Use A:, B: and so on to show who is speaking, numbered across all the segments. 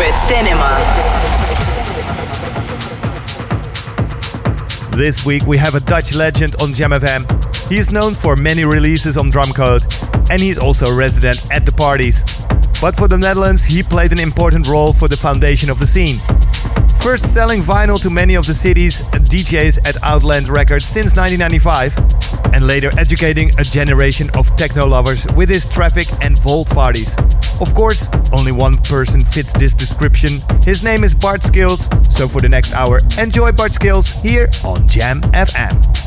A: Secret Cinema.
B: This week we have a Dutch legend on Jam FM. He is known for many releases on Drumcode, and he's also a resident at the parties. But for the Netherlands, he played an important role for the foundation of the scene. First selling vinyl to many of the city's DJs at Outland Records since 1995, and later educating a generation of techno lovers with his traffic and vault parties. Of course, only one person fits this description. His name is Bart Skils. so for the next hour, enjoy Bart Skils here on Jam FM.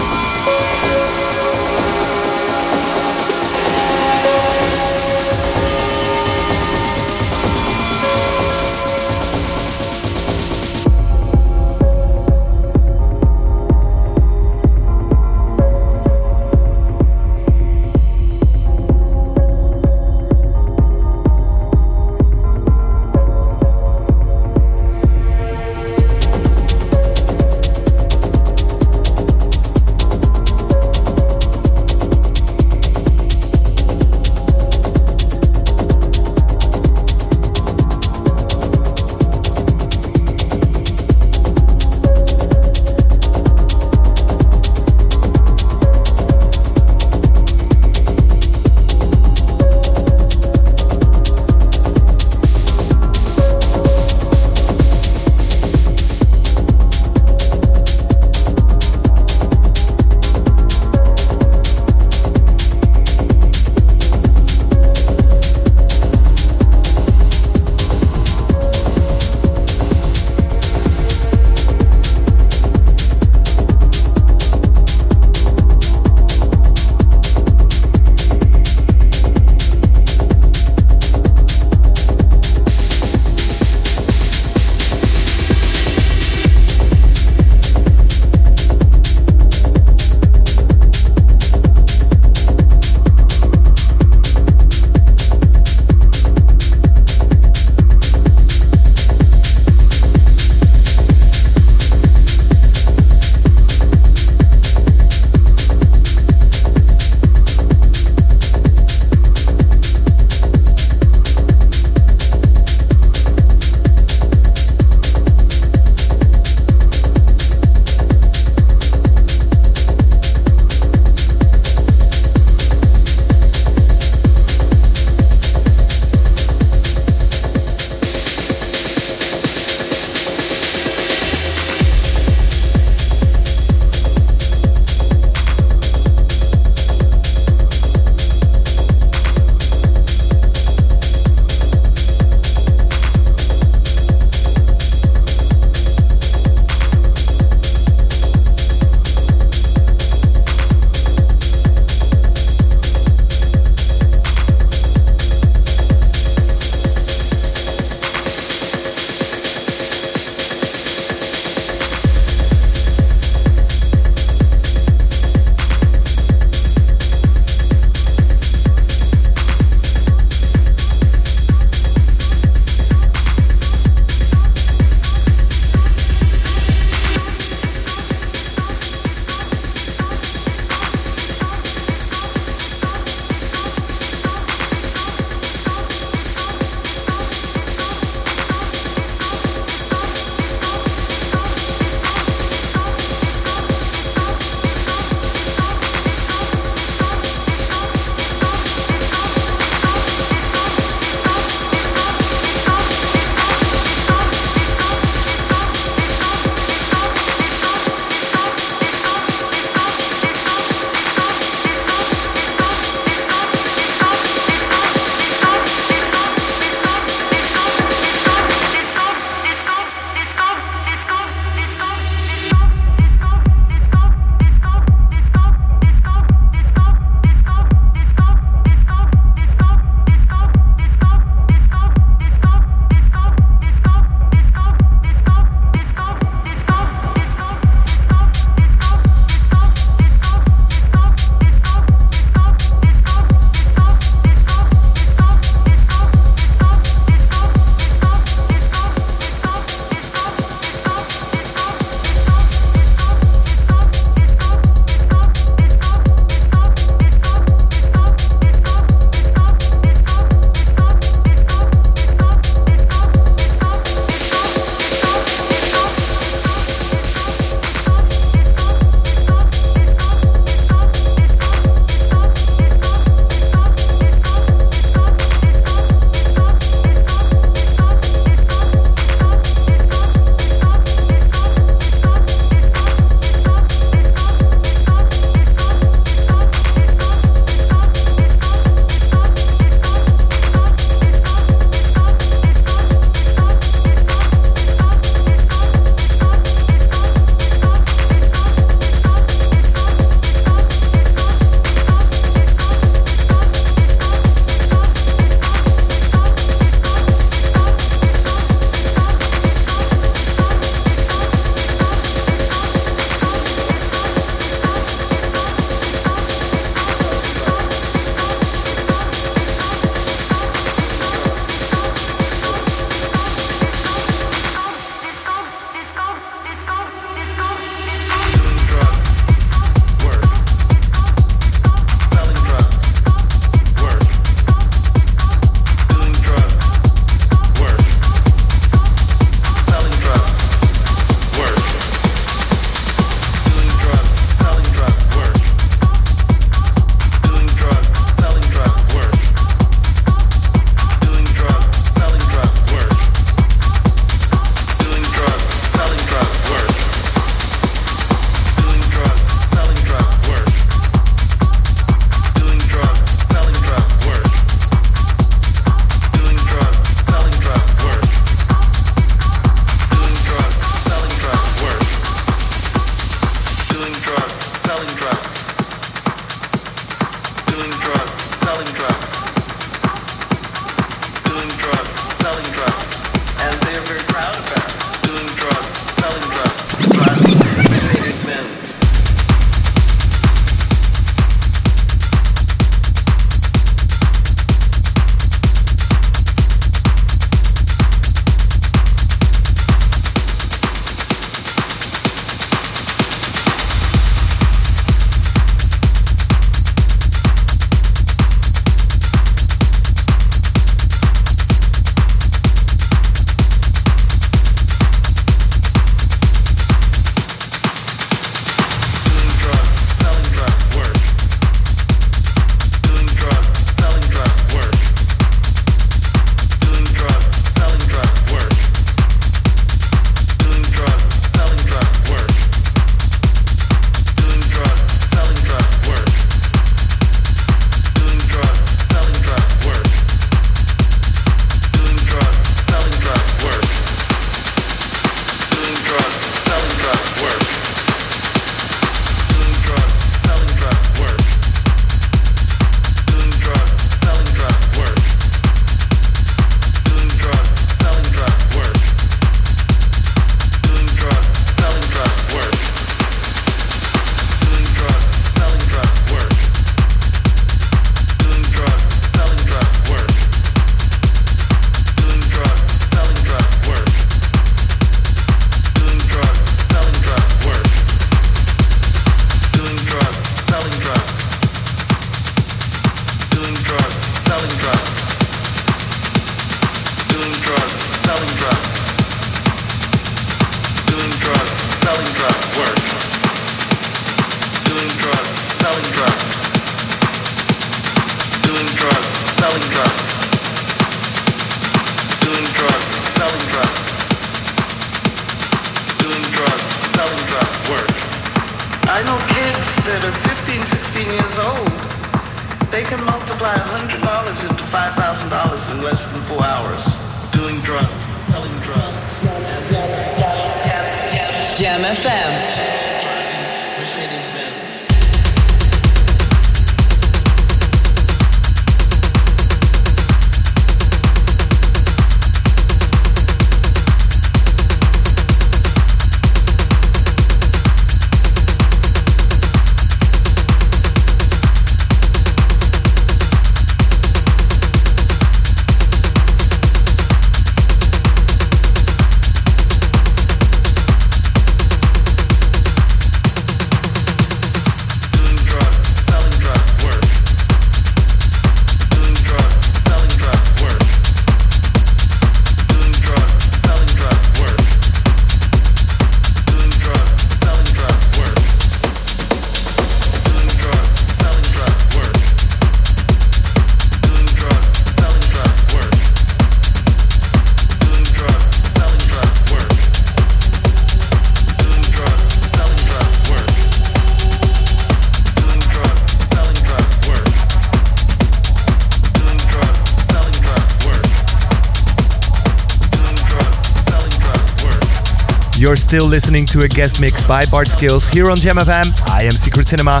B: You're still listening to a guest mix by Bart Skils here on Jam FM. I am Secret Cinema.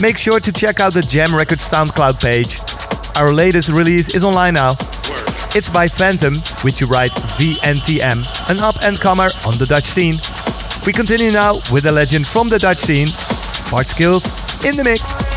B: Make sure to check out the Jam Records SoundCloud page. Our latest release is online now. It's by Phantom, which you write VNTM, an up and comer on the Dutch scene. We continue now with a legend from the Dutch scene, Bart Skils, in the mix.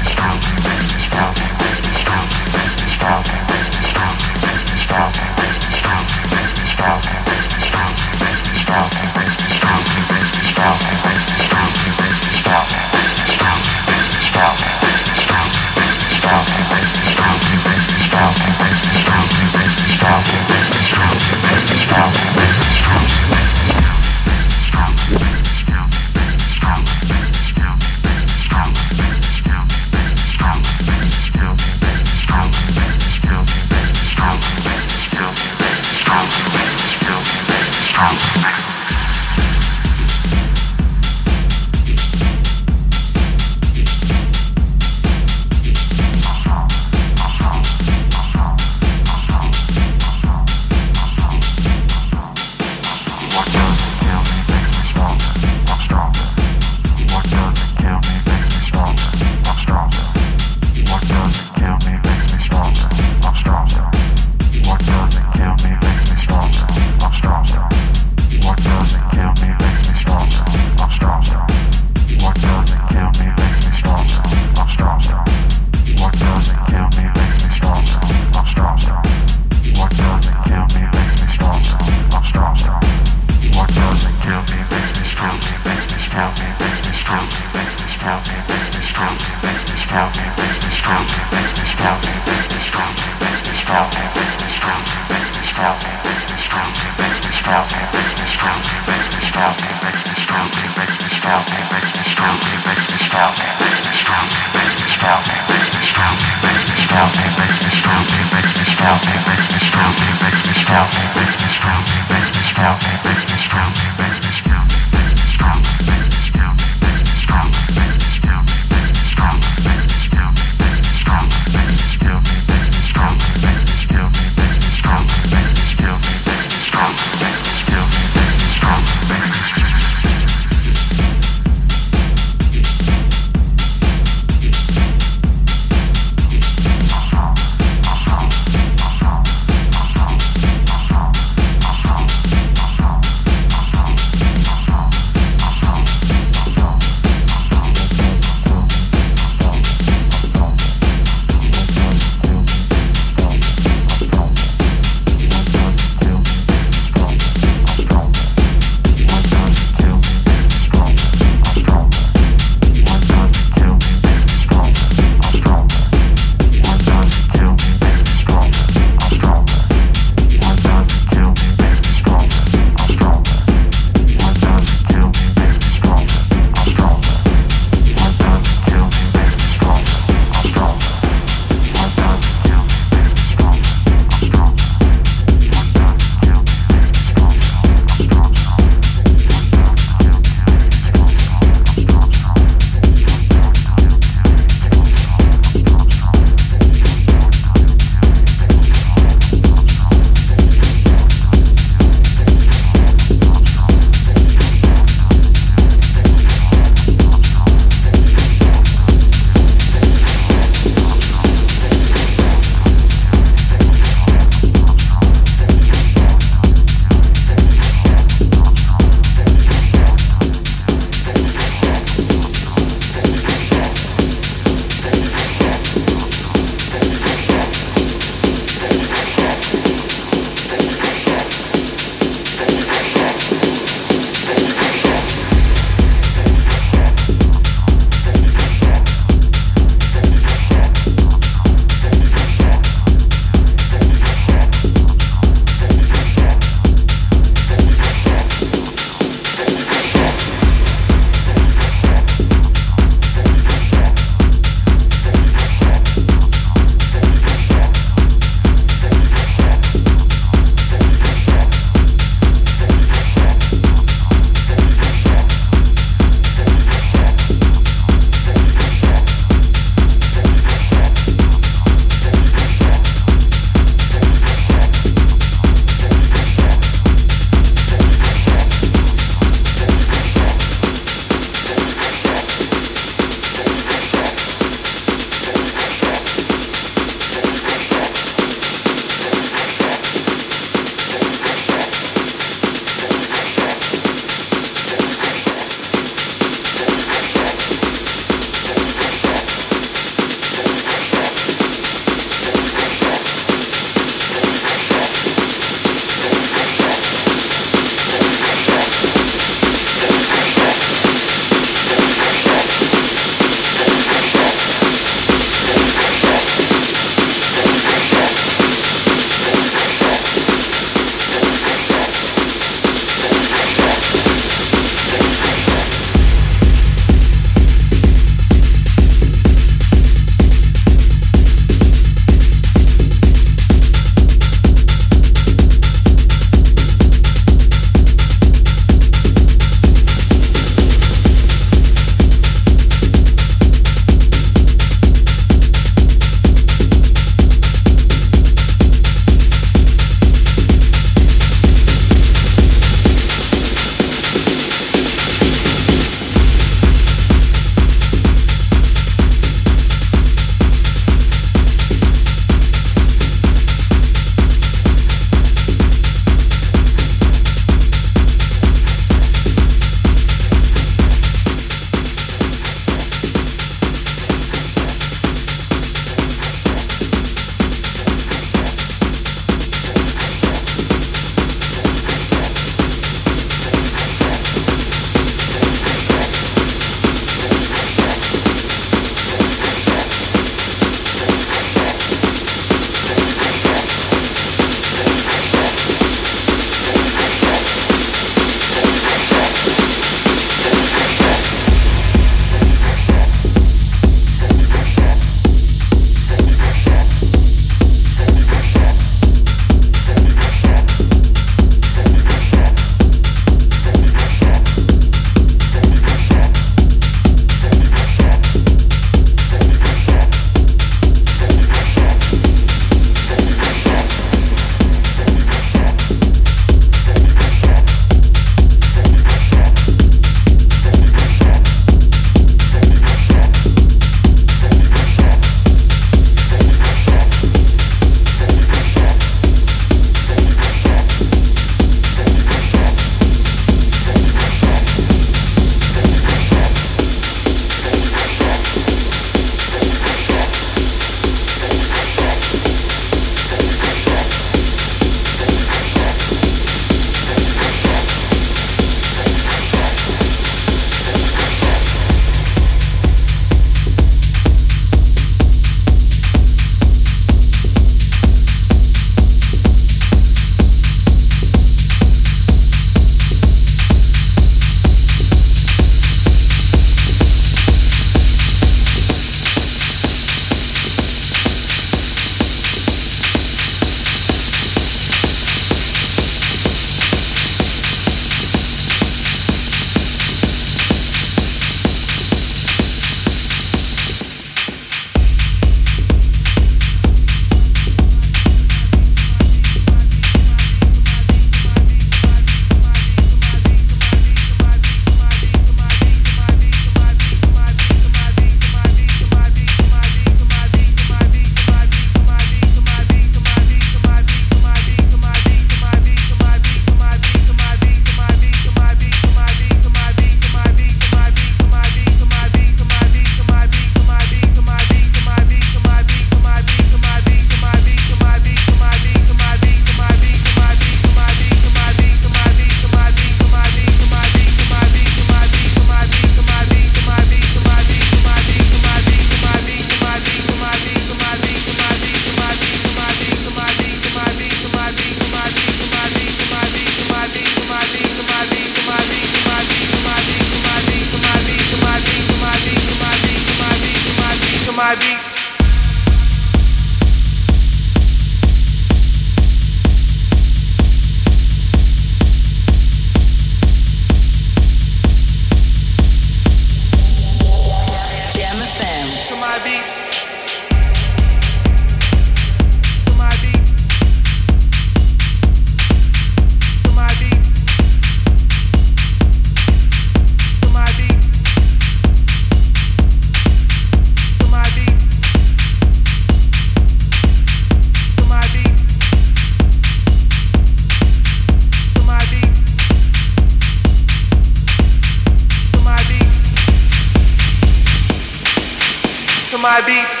C: My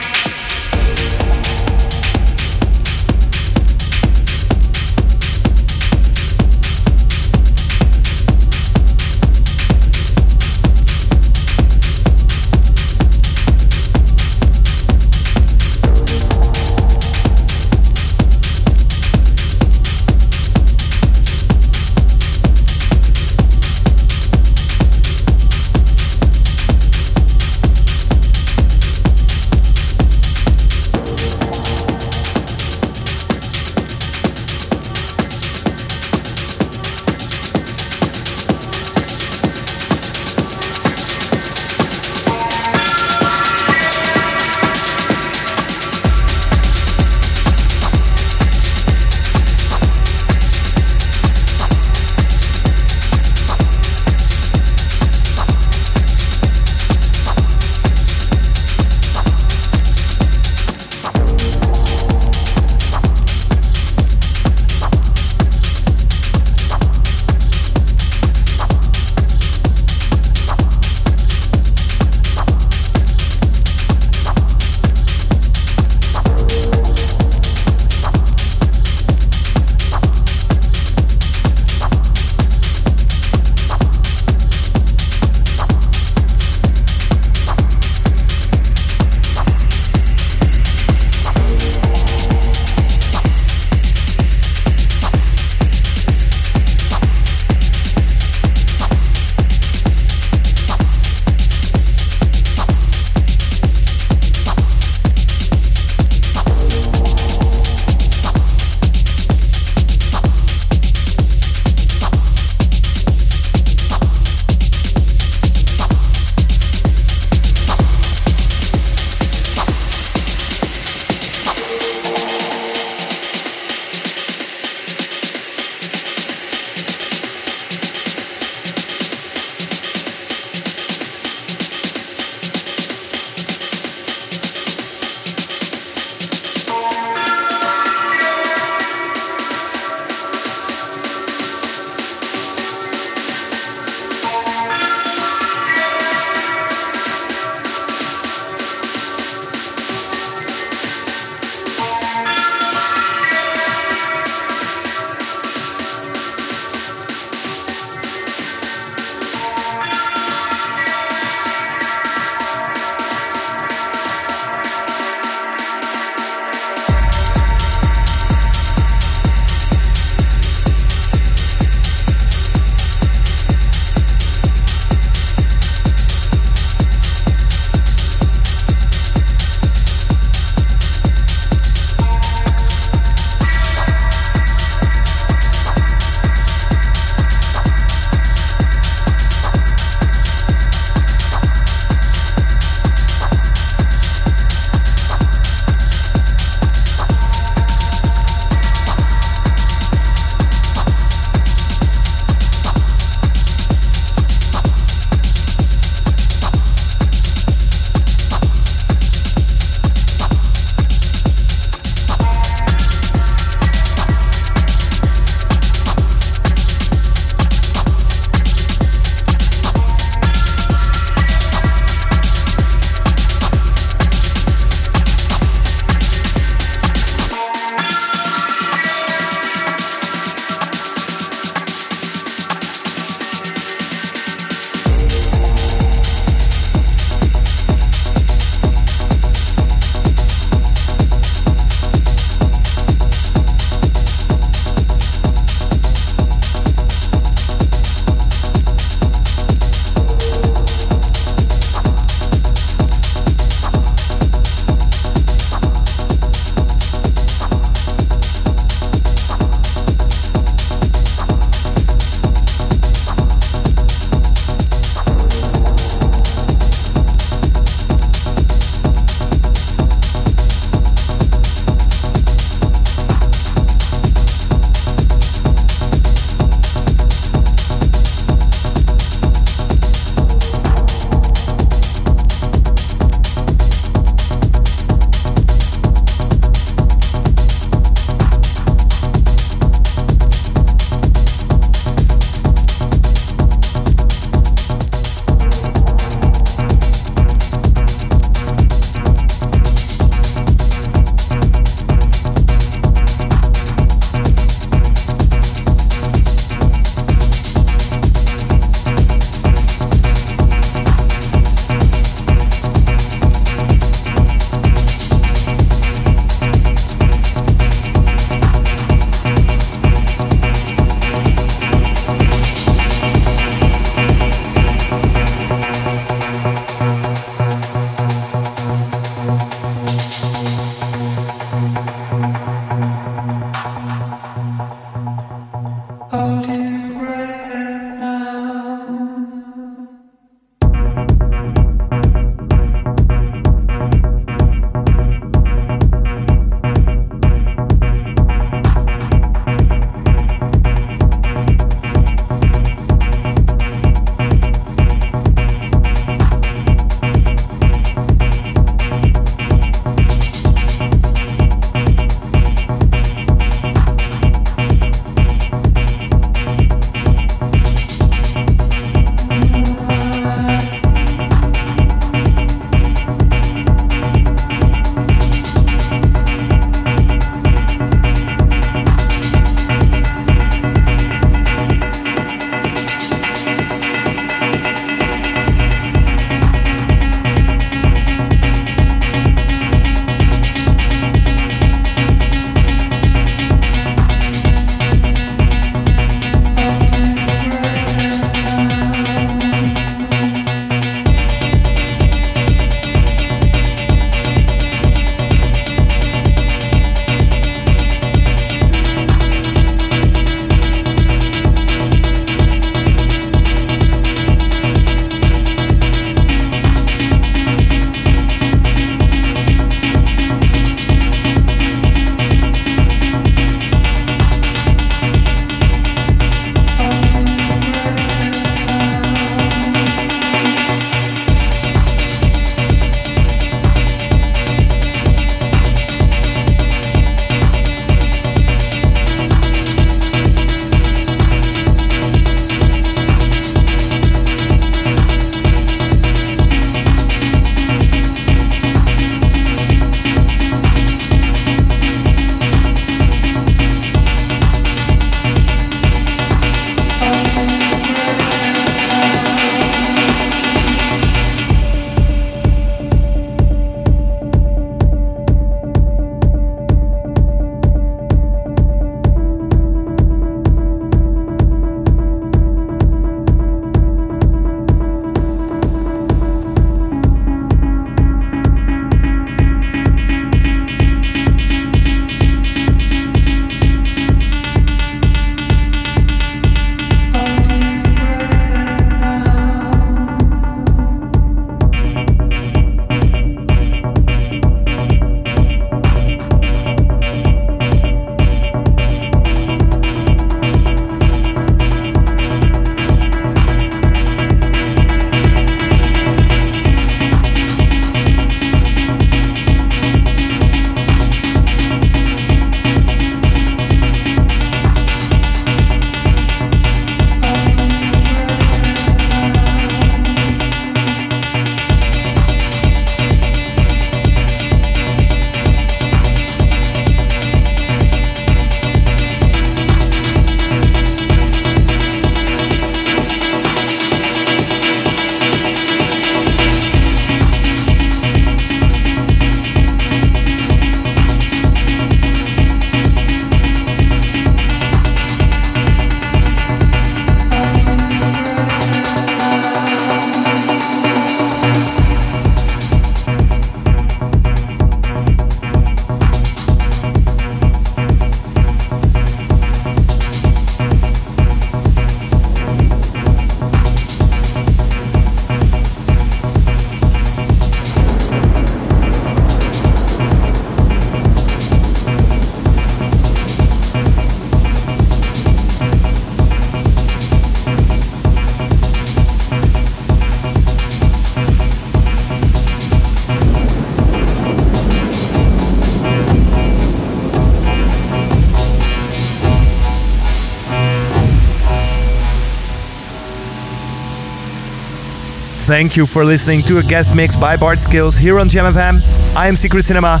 B: Thank you for listening to a guest mix by Bart Skils here on Gem FM. I am Secret Cinema.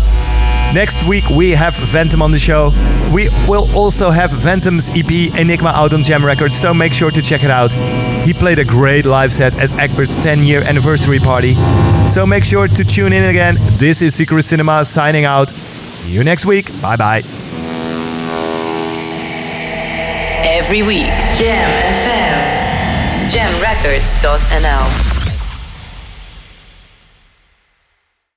B: Next week we have Ventum on the show. We will also have Ventum's EP Enigma out on Gem Records, so make sure to check it out. He played a great live set at Egbert's 10 year anniversary party. So make sure to tune in again. This is Secret Cinema signing out. See you next week. Bye bye.
A: Every week, Gem FM. GemRecords.nl